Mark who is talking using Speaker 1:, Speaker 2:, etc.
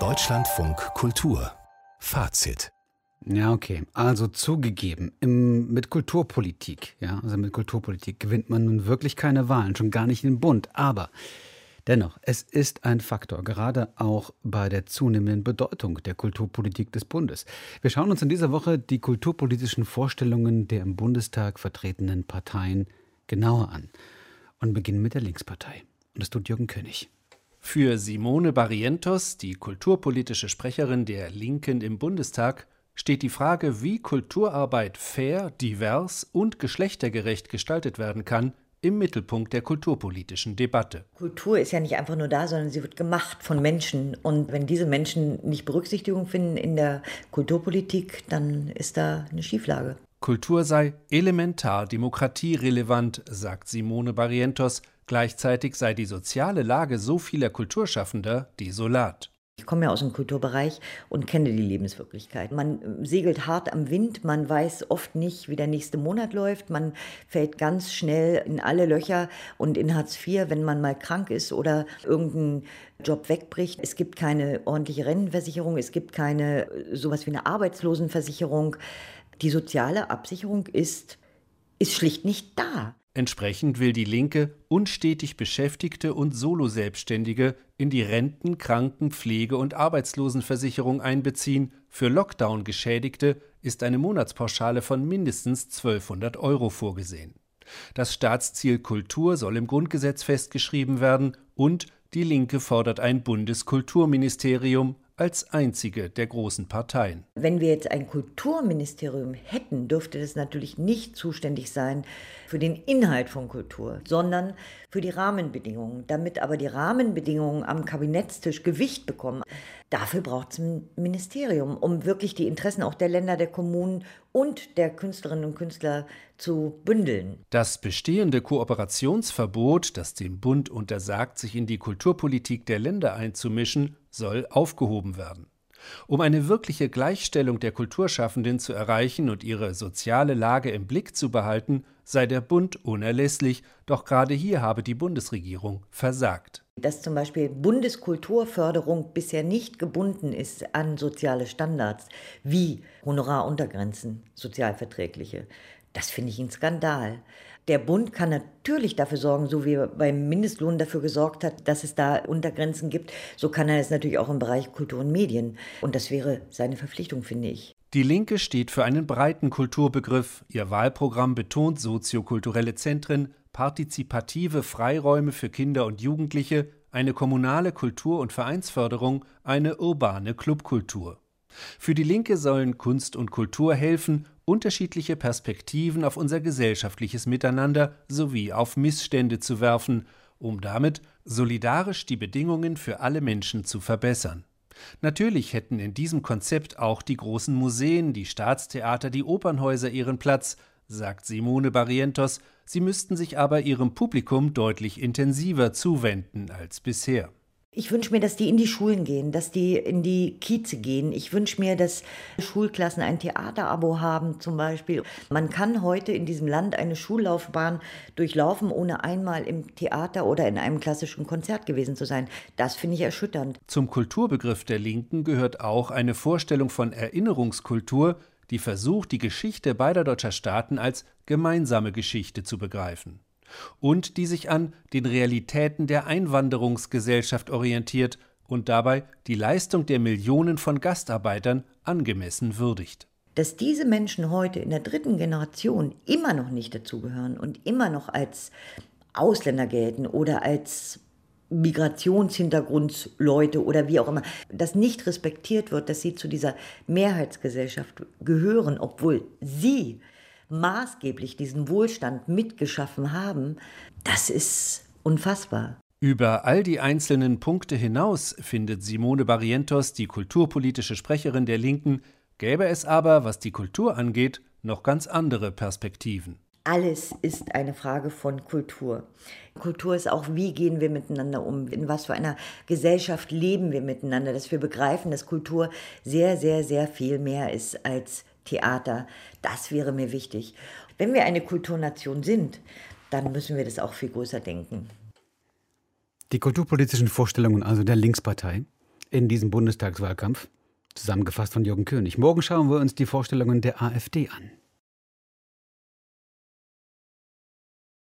Speaker 1: Deutschlandfunk Kultur Fazit
Speaker 2: ja, okay. Also zugegeben, im, mit Kulturpolitik, ja, also mit Kulturpolitik gewinnt man nun wirklich keine Wahlen, schon gar nicht im Bund. Aber dennoch, es ist ein Faktor, gerade auch bei der zunehmenden Bedeutung der Kulturpolitik des Bundes. Wir schauen uns in dieser Woche die kulturpolitischen Vorstellungen der im Bundestag vertretenen Parteien genauer an und beginnen mit der Linkspartei. Und das tut Jürgen König.
Speaker 3: Für Simone Barrientos, die kulturpolitische Sprecherin der Linken im Bundestag, steht die Frage, wie Kulturarbeit fair, divers und geschlechtergerecht gestaltet werden kann, im Mittelpunkt der kulturpolitischen Debatte.
Speaker 4: Kultur ist ja nicht einfach nur da, sondern sie wird gemacht von Menschen. Und wenn diese Menschen nicht Berücksichtigung finden in der Kulturpolitik, dann ist da eine Schieflage.
Speaker 3: Kultur sei elementar demokratierelevant, sagt Simone Barrientos. Gleichzeitig sei die soziale Lage so vieler Kulturschaffender desolat.
Speaker 4: Ich komme ja aus dem Kulturbereich und kenne die Lebenswirklichkeit. Man äh, segelt hart am Wind, man weiß oft nicht, wie der nächste Monat läuft, man fällt ganz schnell in alle Löcher und in Hartz IV, wenn man mal krank ist oder irgendein Job wegbricht. Es gibt keine ordentliche Rentenversicherung, es gibt keine äh, sowas wie eine Arbeitslosenversicherung. Die soziale Absicherung ist, ist schlicht nicht da.
Speaker 3: Entsprechend will die Linke unstetig Beschäftigte und Soloselbstständige in die Renten-, Kranken-, Pflege- und Arbeitslosenversicherung einbeziehen. Für Lockdown-Geschädigte ist eine Monatspauschale von mindestens 1200 Euro vorgesehen. Das Staatsziel Kultur soll im Grundgesetz festgeschrieben werden und die Linke fordert ein Bundeskulturministerium, als einzige der großen Parteien.
Speaker 4: Wenn wir jetzt ein Kulturministerium hätten, dürfte das natürlich nicht zuständig sein für den Inhalt von Kultur, sondern für die Rahmenbedingungen. Damit aber die Rahmenbedingungen am Kabinettstisch Gewicht bekommen, dafür braucht es ein Ministerium, um wirklich die Interessen auch der Länder, der Kommunen und der Künstlerinnen und Künstler zu bündeln.
Speaker 3: Das bestehende Kooperationsverbot, das dem Bund untersagt, sich in die Kulturpolitik der Länder einzumischen, soll aufgehoben werden. Um eine wirkliche Gleichstellung der Kulturschaffenden zu erreichen und ihre soziale Lage im Blick zu behalten, sei der Bund unerlässlich, doch gerade hier habe die Bundesregierung versagt.
Speaker 4: Dass zum Beispiel Bundeskulturförderung bisher nicht gebunden ist an soziale Standards wie Honoraruntergrenzen, sozialverträgliche, das finde ich ein Skandal. Der Bund kann natürlich dafür sorgen, so wie er beim Mindestlohn dafür gesorgt hat, dass es da Untergrenzen gibt, so kann er es natürlich auch im Bereich Kultur und Medien. Und das wäre seine Verpflichtung, finde ich.
Speaker 3: Die Linke steht für einen breiten Kulturbegriff. Ihr Wahlprogramm betont soziokulturelle Zentren, partizipative Freiräume für Kinder und Jugendliche, eine kommunale Kultur- und Vereinsförderung, eine urbane Clubkultur. Für die Linke sollen Kunst und Kultur helfen, unterschiedliche Perspektiven auf unser gesellschaftliches Miteinander sowie auf Missstände zu werfen, um damit solidarisch die Bedingungen für alle Menschen zu verbessern. Natürlich hätten in diesem Konzept auch die großen Museen, die Staatstheater, die Opernhäuser ihren Platz, sagt Simone Barrientos, sie müssten sich aber ihrem Publikum deutlich intensiver zuwenden als bisher.
Speaker 4: Ich wünsche mir, dass die in die Schulen gehen, dass die in die Kieze gehen. Ich wünsche mir, dass Schulklassen ein Theaterabo haben zum Beispiel. Man kann heute in diesem Land eine Schullaufbahn durchlaufen, ohne einmal im Theater oder in einem klassischen Konzert gewesen zu sein. Das finde ich erschütternd.
Speaker 3: Zum Kulturbegriff der Linken gehört auch eine Vorstellung von Erinnerungskultur, die versucht, die Geschichte beider deutscher Staaten als gemeinsame Geschichte zu begreifen und die sich an den Realitäten der Einwanderungsgesellschaft orientiert und dabei die Leistung der Millionen von Gastarbeitern angemessen würdigt.
Speaker 4: Dass diese Menschen heute in der dritten Generation immer noch nicht dazugehören und immer noch als Ausländer gelten oder als Migrationshintergrundsleute oder wie auch immer, dass nicht respektiert wird, dass sie zu dieser Mehrheitsgesellschaft gehören, obwohl sie maßgeblich diesen Wohlstand mitgeschaffen haben, das ist unfassbar.
Speaker 3: Über all die einzelnen Punkte hinaus, findet Simone Barrientos, die kulturpolitische Sprecherin der Linken, gäbe es aber, was die Kultur angeht, noch ganz andere Perspektiven.
Speaker 4: Alles ist eine Frage von Kultur. Kultur ist auch, wie gehen wir miteinander um, in was für einer Gesellschaft leben wir miteinander, dass wir begreifen, dass Kultur sehr, sehr, sehr viel mehr ist als Theater. Das wäre mir wichtig. Wenn wir eine Kulturnation sind, dann müssen wir das auch viel größer denken.
Speaker 2: Die kulturpolitischen Vorstellungen also der Linkspartei in diesem Bundestagswahlkampf, zusammengefasst von Jürgen König. Morgen schauen wir uns die Vorstellungen der AfD an.